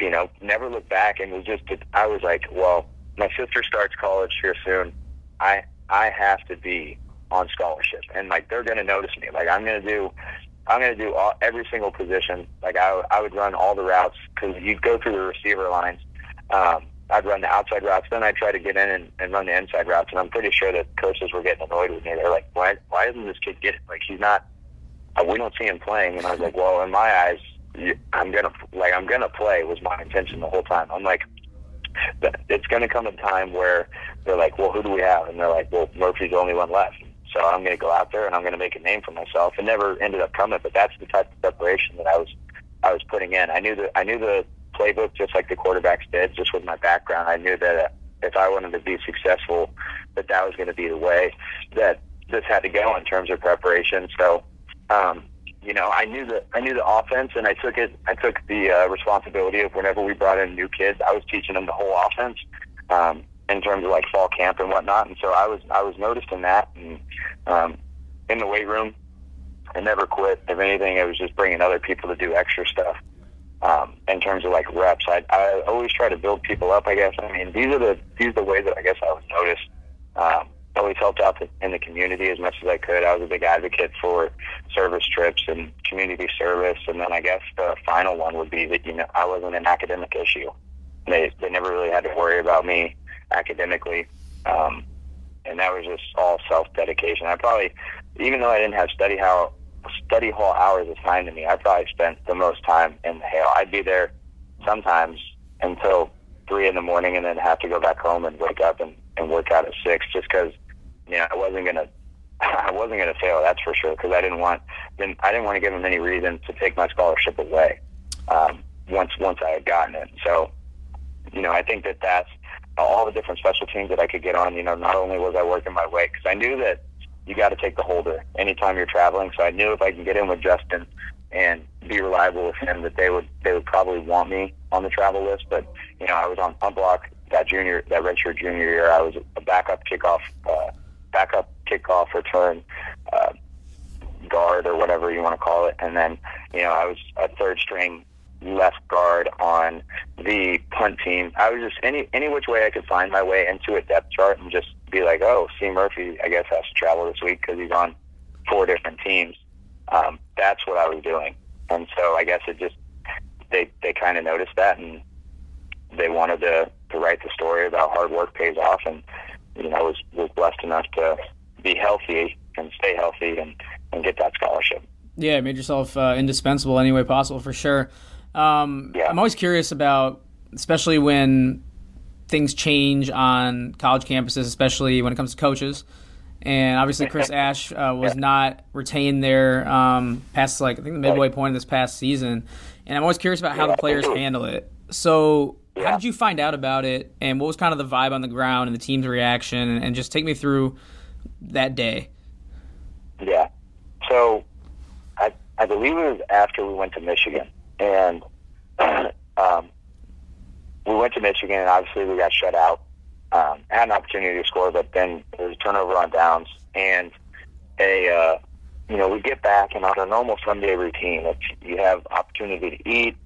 you know, never look back. And was just I was like, well, my sister starts college here soon. I I have to be on scholarship, and like they're to notice me. Like I'm to do. I'm to do all, every single position. Like I, I would run all the routes because you'd go through the receiver lines. Um, I'd run the outside routes, then I'd try to get in and, and run the inside routes. And I'm pretty sure that coaches were getting annoyed with me. They're like, "Why? Why doesn't this kid get? Like he's not. Uh, we don't see him playing." And I was like, "Well, in my eyes, I'm gonna like I'm gonna play." Was my intention the whole time. I'm like, it's gonna come a time where they're like, "Well, who do we have?" And they're like, "Well, Murphy's the only one left." So I'm gonna go out there and I'm gonna make a name for myself. It never ended up coming, but that's the type of preparation that I was I was putting in. I knew that I knew the playbook just like the quarterbacks did. Just with my background, I knew that if I wanted to be successful, that that was going to be the way that this had to go in terms of preparation. So, um, you know, I knew the I knew the offense, and I took it. I took the uh, responsibility of whenever we brought in new kids, I was teaching them the whole offense. Um, in terms of like fall camp and whatnot, and so I was I was noticing that, and um, in the weight room, I never quit. If anything, it was just bringing other people to do extra stuff um, in terms of like reps. I, I always try to build people up. I guess. I mean, these are the these are the ways that I guess I was noticed. Um, always helped out in the community as much as I could. I was a big advocate for service trips and community service. And then I guess the final one would be that you know I wasn't an academic issue. They they never really had to worry about me academically. Um, and that was just all self dedication. I probably, even though I didn't have study how study hall hours assigned to me, I probably spent the most time in the hail. I'd be there sometimes until three in the morning, and then have to go back home and wake up and, and work out at six, just because you know I wasn't gonna I wasn't gonna fail. That's for sure. Because I didn't want then I didn't want to give them any reason to take my scholarship away. Um, once once I had gotten it, so you know I think that that's all the different special teams that I could get on. You know, not only was I working my way because I knew that you got to take the holder anytime you're traveling. So I knew if I can get in with Justin and be reliable with him, that they would they would probably want me on the travel list. But you know, I was on punt block that junior that redshirt junior year. I was a backup kickoff, uh, backup kickoff return. Uh, guard or whatever you want to call it and then you know I was a third string left guard on the punt team. I was just any any which way I could find my way into a depth chart and just be like, oh, C Murphy, I guess has to travel this week because he's on four different teams. Um, that's what I was doing, and so I guess it just they they kind of noticed that and they wanted to to write the story about hard work pays off, and you know was was blessed enough to be healthy and stay healthy and and get that scholarship. Yeah, made yourself uh, indispensable any way possible for sure. Um, yeah. I'm always curious about, especially when things change on college campuses, especially when it comes to coaches. And obviously, Chris Ash uh, was yeah. not retained there um, past like I think the midway point of this past season. And I'm always curious about how the players handle it. So, how did you find out about it, and what was kind of the vibe on the ground and the team's reaction? And just take me through that day. Yeah. So, I I believe it was after we went to Michigan, and um, we went to Michigan, and obviously we got shut out. Um, had an opportunity to score, but then there was a turnover on downs, and a uh, you know we get back and on a normal Sunday routine, if you have opportunity to eat,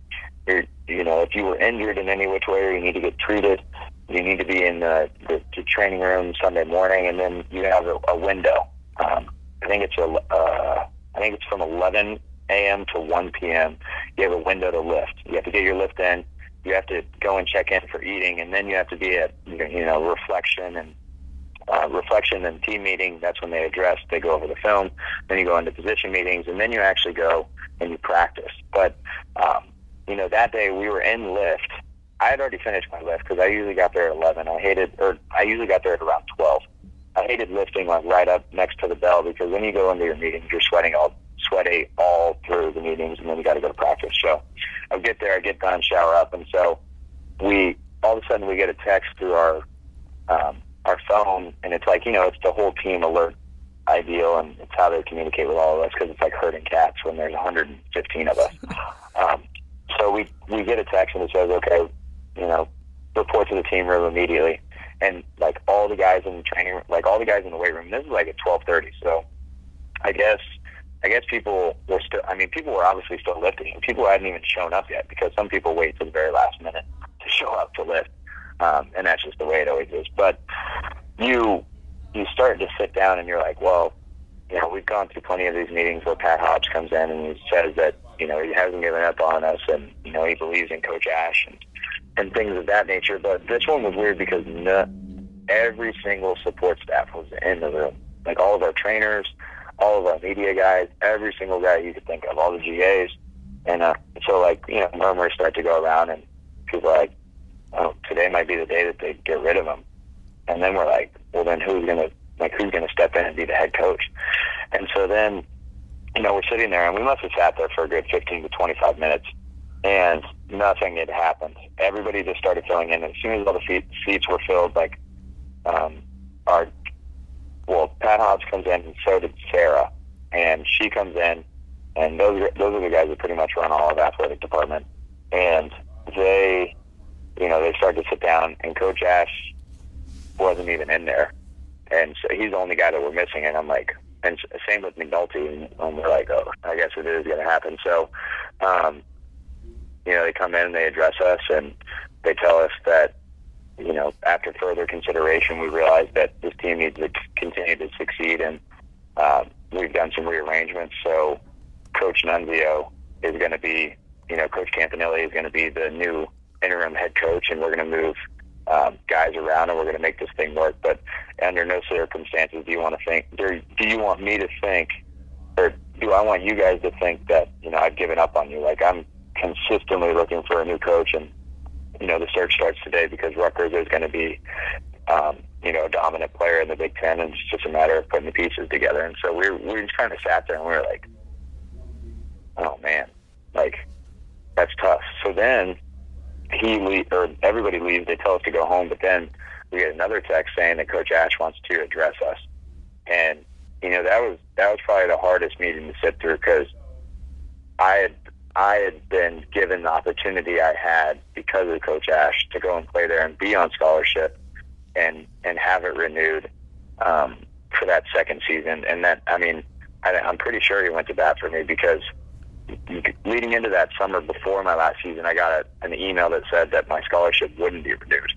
you're you know if you were injured in any which way or you need to get treated, you need to be in the, the, the training room Sunday morning, and then you have a, a window. Um, I think it's a uh, I think it's from 11 a.m. to 1 p.m. You have a window to lift. You have to get your lift in. You have to go and check in for eating, and then you have to be at you know reflection and uh, reflection and team meeting. That's when they address. They go over the film. Then you go into position meetings, and then you actually go and you practice. But um, you know that day we were in lift. I had already finished my lift because I usually got there at 11. I hated, or I usually got there at around 12. I hated lifting like right up next to the bell because when you go into your meetings, you're sweating all sweaty all through the meetings, and then you got to go to practice. So I get there, I get done, shower up, and so we all of a sudden we get a text through our um, our phone, and it's like you know it's the whole team alert ideal, and it's how they communicate with all of us because it's like herding cats when there's 115 of us. Um, so we we get a text and it says, okay, you know, report to the team room immediately, and like all the guys in the training, like all the guys in the weight room. This is like at 12:30, so I guess I guess people were still. I mean, people were obviously still lifting. People hadn't even shown up yet because some people wait to the very last minute to show up to lift, um, and that's just the way it always is. But you you start to sit down and you're like, well, you know, we've gone through plenty of these meetings where Pat Hobbs comes in and he says that you know he hasn't given up on us and you know he believes in Coach Ash and and things of that nature. But this one was weird because no, every single support staff was in the room, like all of our trainers all of our media guys, every single guy you could think of, all the GAs. And uh, so, like, you know, murmurs start to go around, and people are like, oh, today might be the day that they get rid of him. And then we're like, well, then who's to, like, who's to step in and be the head coach? And so then, you know, we're sitting there, and we must have sat there for a good 15 to 25 minutes, and nothing had happened. Everybody just started filling in. And as soon as all the seats were filled, like, um, our well, Pat Hobbs comes in, and so did Sarah, and she comes in, and those are, those are the guys that pretty much run all of athletic department, and they, you know, they start to sit down, and Coach Ash wasn't even in there, and so he's the only guy that we're missing, and I'm like, and same with McNulty, and we're like, oh, I guess it is going to happen. So, um, you know, they come in and they address us, and they tell us that you know, after further consideration, we realized that this team needs to continue to succeed, and uh, we've done some rearrangements. So, Coach Nunzio is going to be, you know, Coach Campanile is going to be the new interim head coach, and we're going to move um, guys around, and we're going to make this thing work. But under no circumstances do you want to think, do you want me to think, or do I want you guys to think that, you know, I've given up on you? Like I'm consistently looking for a new coach, and you know, the search starts today because Rutgers is going to be, um, you know, a dominant player in the Big Ten, and it's just a matter of putting the pieces together. And so we we just kind of sat there and we were like, oh man, like that's tough. So then he le- or everybody leaves. They tell us to go home, but then we get another text saying that Coach Ash wants to address us, and you know that was that was probably the hardest meeting to sit through because I had I had been given the opportunity I had because of Coach Ash to go and play there and be on scholarship and and have it renewed um, for that second season. And that I mean, I, I'm pretty sure he went to bat for me because leading into that summer before my last season, I got a, an email that said that my scholarship wouldn't be renewed.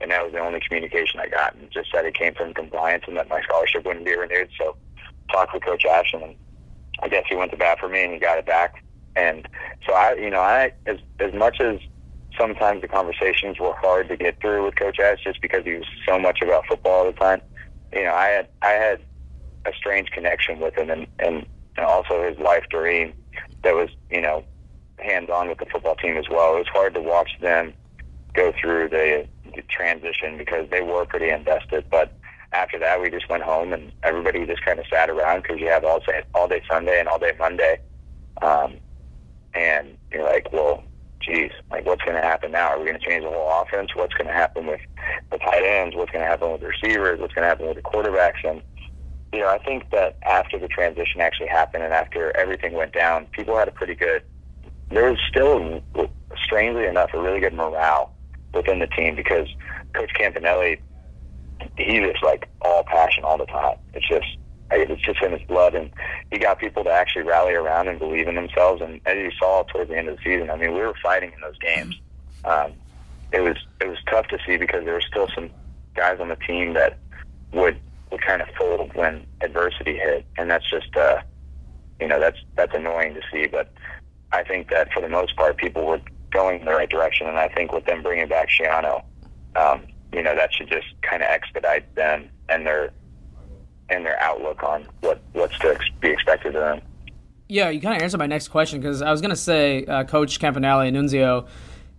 And that was the only communication I got, and just said it came from compliance and that my scholarship wouldn't be renewed. So, talked with Coach Ashton, and I guess he went to bat for me, and he got it back. And so I, you know, I as as much as sometimes the conversations were hard to get through with Coach Ash, just because he was so much about football all the time. You know, I had I had a strange connection with him, and and, and also his wife Doreen, that was you know hands on with the football team as well. It was hard to watch them go through the, the transition because they were pretty invested, but after that, we just went home and everybody just kind of sat around because you have all day, all day Sunday and all day Monday. Um, and you're like, well, geez, like what's going to happen now? Are we going to change the whole offense? What's going to happen with the tight ends? What's going to happen with the receivers? What's going to happen with the quarterbacks? And, you know, I think that after the transition actually happened and after everything went down, people had a pretty good, there was still, strangely enough, a really good morale within the team because Coach Campanile, he was like all passion all the time. It's just, it's just in his blood, and he got people to actually rally around and believe in themselves. And as you saw towards the end of the season, I mean, we were fighting in those games. Um, it was it was tough to see because there were still some guys on the team that would would kind of fold when adversity hit, and that's just uh, you know that's that's annoying to see. But I think that for the most part, people were going in the right direction, and I think with them bringing back Schiano, um, you know, that should just kind of expedite them and their and their outlook on what what's to ex- be expected of them. Yeah, you kind of answered my next question because I was going to say, uh, Coach Campanile and Nunzio,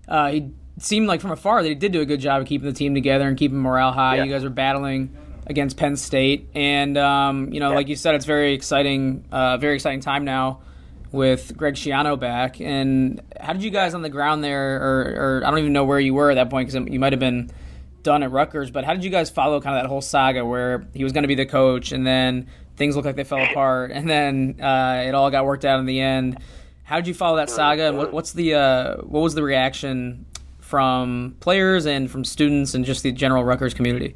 uh, he seemed like from afar that he did do a good job of keeping the team together and keeping morale high. Yeah. You guys are battling against Penn State, and um, you know, yeah. like you said, it's very exciting, uh, very exciting time now with Greg Schiano back. And how did you guys on the ground there, or, or I don't even know where you were at that point because you might have been done at Rutgers, but how did you guys follow kind of that whole saga where he was going to be the coach and then things looked like they fell apart and then uh, it all got worked out in the end? How did you follow that saga and what, what's the uh, what was the reaction from players and from students and just the general Rutgers community?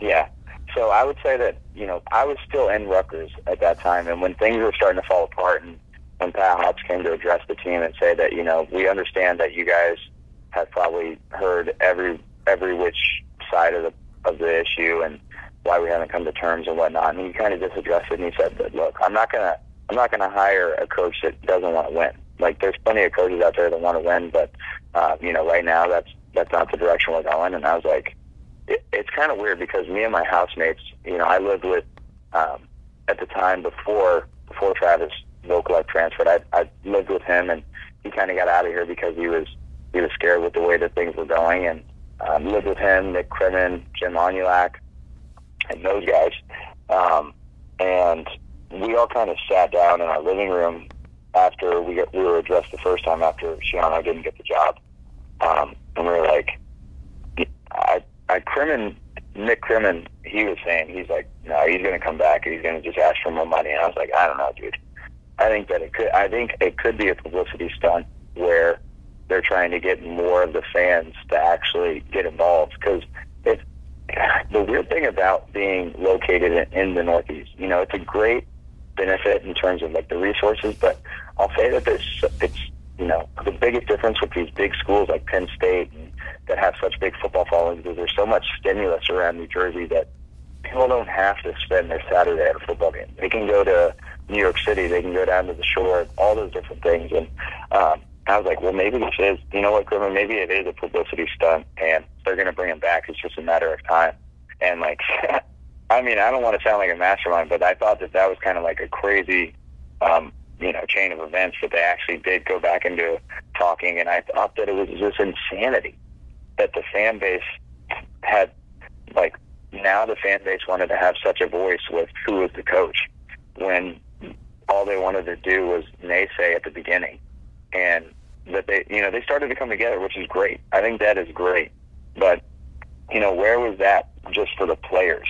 Yeah. So I would say that, you know, I was still in Rutgers at that time and when things were starting to fall apart and when Pat Hobbs came to address the team and say that, you know, we understand that you guys have probably heard every every which side of the of the issue and why we haven't come to terms and whatnot. And he kind of just addressed it and he said that, look, I'm not gonna I'm not gonna hire a coach that doesn't want to win. Like there's plenty of coaches out there that want to win, but uh, you know, right now that's that's not the direction we're going. And I was like, it, it's kind of weird because me and my housemates, you know, I lived with um, at the time before before Travis Vokolek transferred. I I lived with him and he kind of got out of here because he was he was scared with the way that things were going and um, lived with him, Nick Crimmon, Jim Onulak, and those guys. Um, and we all kind of sat down in our living room after we got, we were addressed the first time after Schiano didn't get the job. Um, and we were like, I, I Crimmon, Nick Crimmon, he was saying, he's like, no, he's to come back and he's to just ask for more money. And I was like, I don't know, dude. I think that it could, I think it could be a publicity stunt where they're trying to get more of the fans to actually get involved because it's the weird thing about being located in, in the Northeast. You know, it's a great benefit in terms of like the resources, but I'll say that there's it's you know the biggest difference with these big schools like Penn State and that have such big football followings is there's so much stimulus around New Jersey that people don't have to spend their Saturday at a football game. They can go to New York City, they can go down to the shore, all those different things, and um, I was like, well, maybe this is, you know what, Griffin, maybe it is a publicity stunt, and they're going to bring him back. It's just a matter of time. And like, I mean, I don't want to sound like a mastermind, but I thought that that was kind of like a crazy, um, you know, chain of events that they actually did go back into talking, and I thought that it was just insanity that the fan base had, like, now the fan base wanted to have such a voice with who was the coach when all they wanted to do was naysay at the beginning and that they, you know, they started to come together, which is great. I think that is great. But, you know, where was that just for the players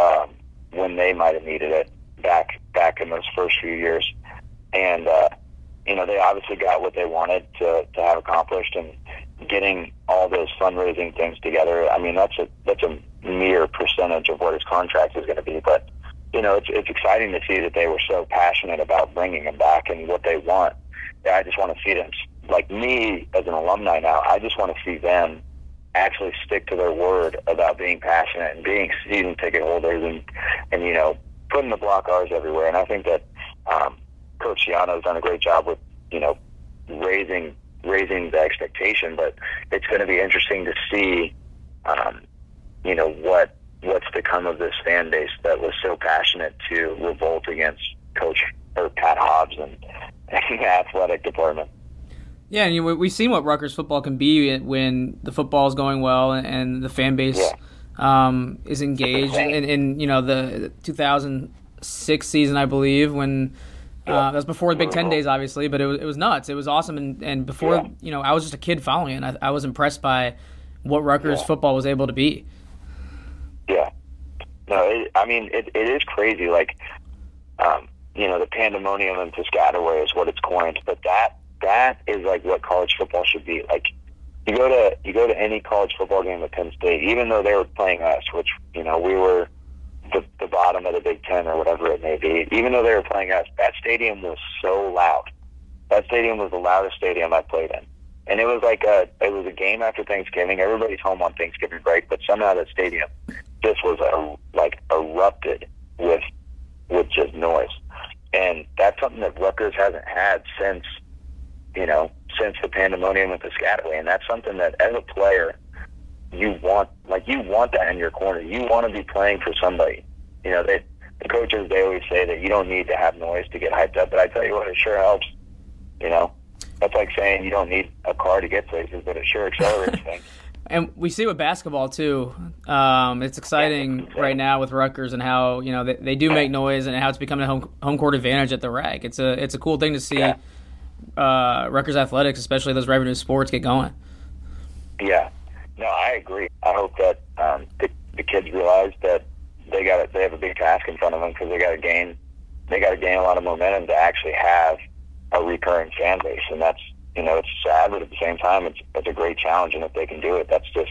um, when they might have needed it back back in those first few years? And, uh, you know, they obviously got what they wanted to, to have accomplished and getting all those fundraising things together. I mean, that's a, that's a mere percentage of what his contract is going to be, but you know, it's it's exciting to see that they were so passionate about bringing him back and what they want. I just want to see them, like me as an alumni now. I just want to see them actually stick to their word about being passionate and being season ticket holders and and you know putting the block R's everywhere. And I think that um, Coach Schiano has done a great job with you know raising raising the expectation. But it's going to be interesting to see um, you know what what's to come of this fan base that was so passionate to revolt against Coach or Pat Hobbs and, and the athletic department. Yeah, and you know, we've seen what Rutgers football can be when the football is going well and the fan base yeah. um, is engaged. In, in, you know the 2006 season, I believe, when uh, that was before the Big Ten days, obviously, but it was, it was nuts. It was awesome, and, and before yeah. you know, I was just a kid following it. I, I was impressed by what Rutgers yeah. football was able to be. Yeah, no, it, I mean it, it is crazy. Like, um, you know, the pandemonium in Piscataway is what it's coined, but that that is like what college football should be. Like you go to you go to any college football game at Penn State, even though they were playing us, which you know we were the, the bottom of the Big Ten or whatever it may be. Even though they were playing us, that stadium was so loud. That stadium was the loudest stadium I played in, and it was like a it was a game after Thanksgiving. Everybody's home on Thanksgiving break, but somehow that stadium just was a, like erupted with with just noise, and that's something that Rutgers hasn't had since you know, since the pandemonium with Piscataway. And that's something that as a player, you want, like, you want that in your corner. You want to be playing for somebody. You know, they, the coaches, they always say that you don't need to have noise to get hyped up, but I tell you what, it sure helps. You know, that's like saying you don't need a car to get places, but it sure accelerates things. And we see with basketball too. Um, it's exciting yeah, right now with Rutgers and how you know they, they do make noise and how it's becoming a home, home court advantage at the RAC. It's a it's a cool thing to see. Yeah uh, Rutgers athletics, especially those revenue sports, get going. Yeah, no, I agree. I hope that um, the, the kids realize that they got they have a big task in front of them because they got to gain they got to gain a lot of momentum to actually have a recurring fan base, and that's you know it's sad, but at the same time it's it's a great challenge, and if they can do it, that's just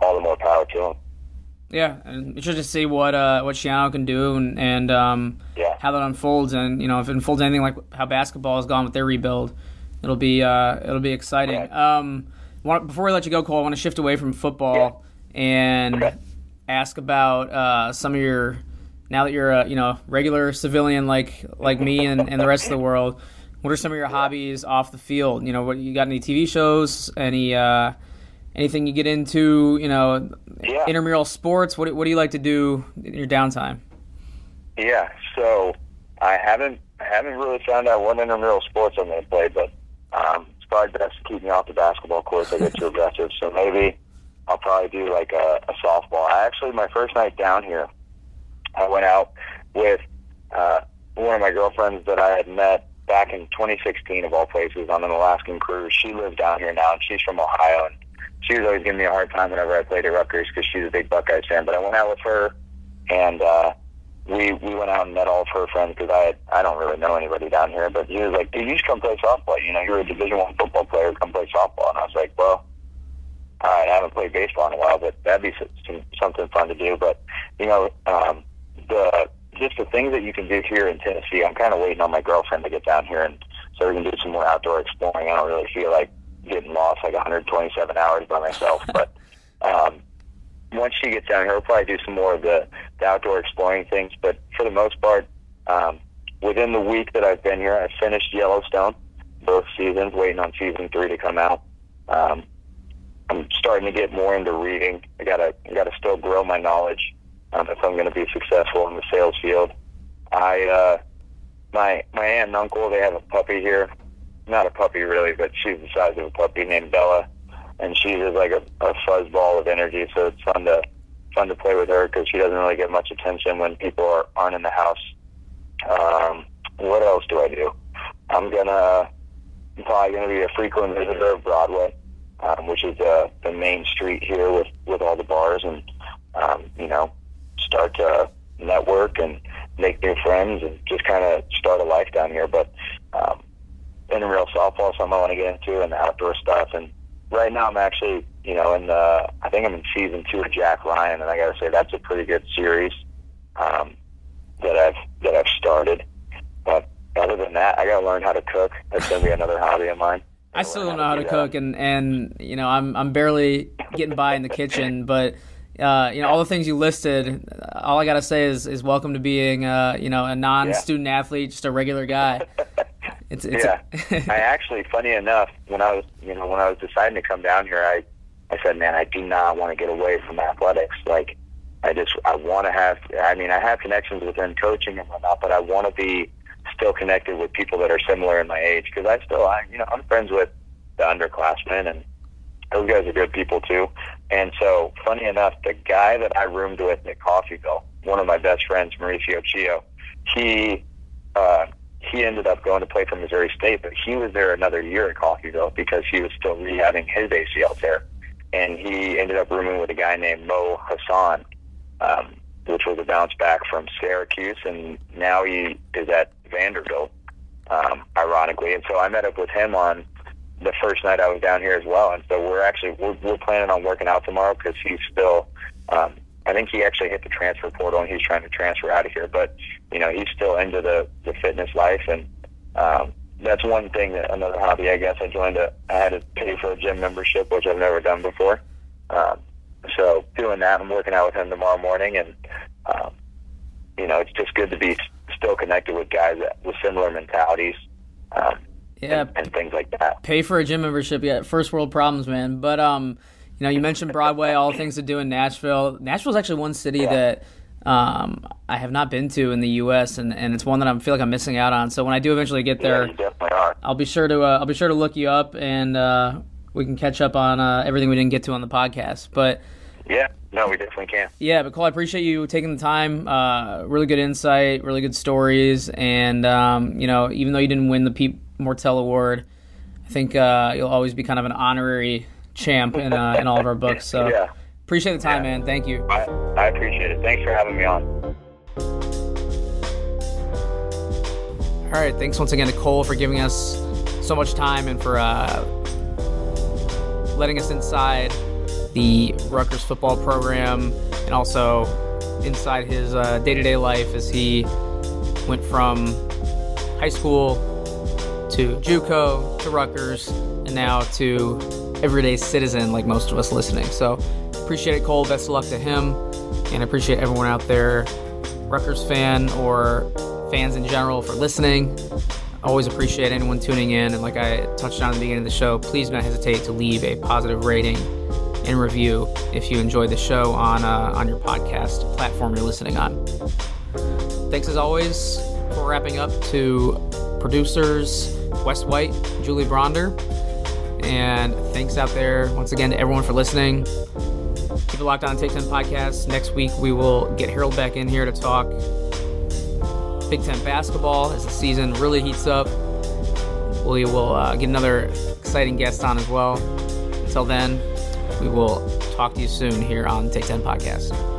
all the more power to them. Yeah, and interested to see what uh, what Schiano can do and, and um, yeah. how that unfolds. And you know, if it unfolds anything like how basketball has gone with their rebuild, it'll be uh, it'll be exciting. Right. Um, before we let you go, Cole, I want to shift away from football yeah. and okay. ask about uh, some of your now that you're a you know regular civilian like like me and, and the rest of the world. What are some of your hobbies off the field? You know, what you got any TV shows? Any uh, anything you get into, you know, yeah. intramural sports? What, what do you like to do in your downtime? Yeah, so I haven't I haven't really found out what intramural sports I'm going to play, but um, probably best to keep me off the basketball court. I get too aggressive, so maybe I'll probably do like a, a softball. I actually my first night down here, I went out with uh, one of my girlfriends that I had met back in 2016 of all places on an Alaskan cruise. She lives down here now, and she's from Ohio. And she was always giving me a hard time whenever I played at Rutgers because she's a big Buckeyes fan. But I went out with her, and uh, we we went out and met all of her friends because I I don't really know anybody down here. But he was like, "Dude, you should come play softball. You know, you're a Division One football player. Come play softball." And I was like, "Well." All right, I haven't played baseball in a while, but that'd be some, something fun to do. But you know, um, the just the things that you can do here in Tennessee. I'm kind of waiting on my girlfriend to get down here, and so we can do some more outdoor exploring. I don't really feel like getting lost like 127 hours by myself. But um, once she gets down here, we'll probably do some more of the, the outdoor exploring things. But for the most part, um, within the week that I've been here, I finished Yellowstone, both seasons, waiting on season three to come out. Um, I'm starting to get more into reading. I gotta, I gotta still grow my knowledge um, if I'm going to be successful in the sales field. I, uh, my my aunt and uncle, they have a puppy here not a puppy really, but she's the size of a puppy named Bella, and she's just like a, a fuzz ball of energy. So it's fun to fun to play with her because she doesn't really get much attention when people are, aren't in the house. Um, what else do I do? I'm gonna I'm probably gonna be a frequent visitor of Broadway, um, which is the the main street here with with all the bars, and um, you know, start to network and make new friends and just kind of start a life down here. But um, intramural softball, something I want to get into, and the outdoor stuff. And right now, I'm actually, you know, in the I think I'm in season two of Jack Ryan, and I got to say that's a pretty good series. Um, that I've that I've started. But other than that, I got to learn how to cook. That's gonna be another hobby of mine. I still don't know how to cook, and and you know I'm I'm barely getting by in the kitchen, but. Uh, you know all the things you listed. All I gotta say is is welcome to being uh, you know a non-student yeah. athlete, just a regular guy. It's, it's yeah. A- I actually, funny enough, when I was you know when I was deciding to come down here, I I said, man, I do not want to get away from athletics. Like I just I want to have. I mean, I have connections within coaching and whatnot, but I want to be still connected with people that are similar in my age because I still I you know I'm friends with the underclassmen and those guys are good people too. And so, funny enough, the guy that I roomed with at Coffeyville, one of my best friends, Mauricio Chio, he uh, he ended up going to play for Missouri State, but he was there another year at Coffeyville because he was still rehabbing his ACL tear, and he ended up rooming with a guy named Mo Hassan, um, which was a bounce back from Syracuse, and now he is at Vanderbilt, um, ironically. And so I met up with him on the first night I was down here as well. And so we're actually we're, we're planning on working out tomorrow because he's still. Um, I think he actually hit the transfer portal and he's trying to transfer out of here. But you know he's still into the the fitness life and. Um, that's one thing that another hobby I guess I joined a I had to pay for a gym membership which I've never done before. Um, so doing that, I'm working out with him tomorrow morning, and um, you know it's just good to be still connected with guys that, with similar mentalities. Um, yeah, and, and, things like that. Pay for a gym membership, yeah. First world problems, man. But um, you know, you mentioned Broadway, all things to do in Nashville. Nashville's actually one city yeah. that um, I have not been to in the U.S. and, and it's one that I feel like I'm missing out on. So when I do eventually get there, yeah, I'll be sure to uh, I'll be sure to look you up and uh, we can catch up on uh, everything we didn't get to on the podcast. But yeah, no, we definitely can. Yeah, but Cole, I appreciate you taking the time. Uh, really good insight, really good stories, and um, you know, even though you didn't win the Pete Mortell Award, I think uh, you'll always be kind of an honorary champ in uh, in all of our books. So yeah. appreciate the time, yeah. man. Thank you. I, I appreciate it. Thanks for having me on. All right, thanks once again to Cole for giving us so much time and for uh, letting us inside the Rutgers football program and also inside his day to day life as he went from high school to Juco to Rutgers and now to everyday citizen like most of us listening. So appreciate it, Cole. Best of luck to him. And appreciate everyone out there, Rutgers fan or fans in general, for listening. Always appreciate anyone tuning in. And like I touched on at the beginning of the show, please do not hesitate to leave a positive rating and review if you enjoyed the show on uh, on your podcast platform you're listening on. Thanks as always for wrapping up to producers Wes White, Julie Bronder, and thanks out there once again to everyone for listening. Keep it locked on Take 10 Podcast. Next week we will get Harold back in here to talk Big Ten basketball as the season really heats up. We will uh, get another exciting guest on as well. Until then, we will talk to you soon here on Take 10 Podcast.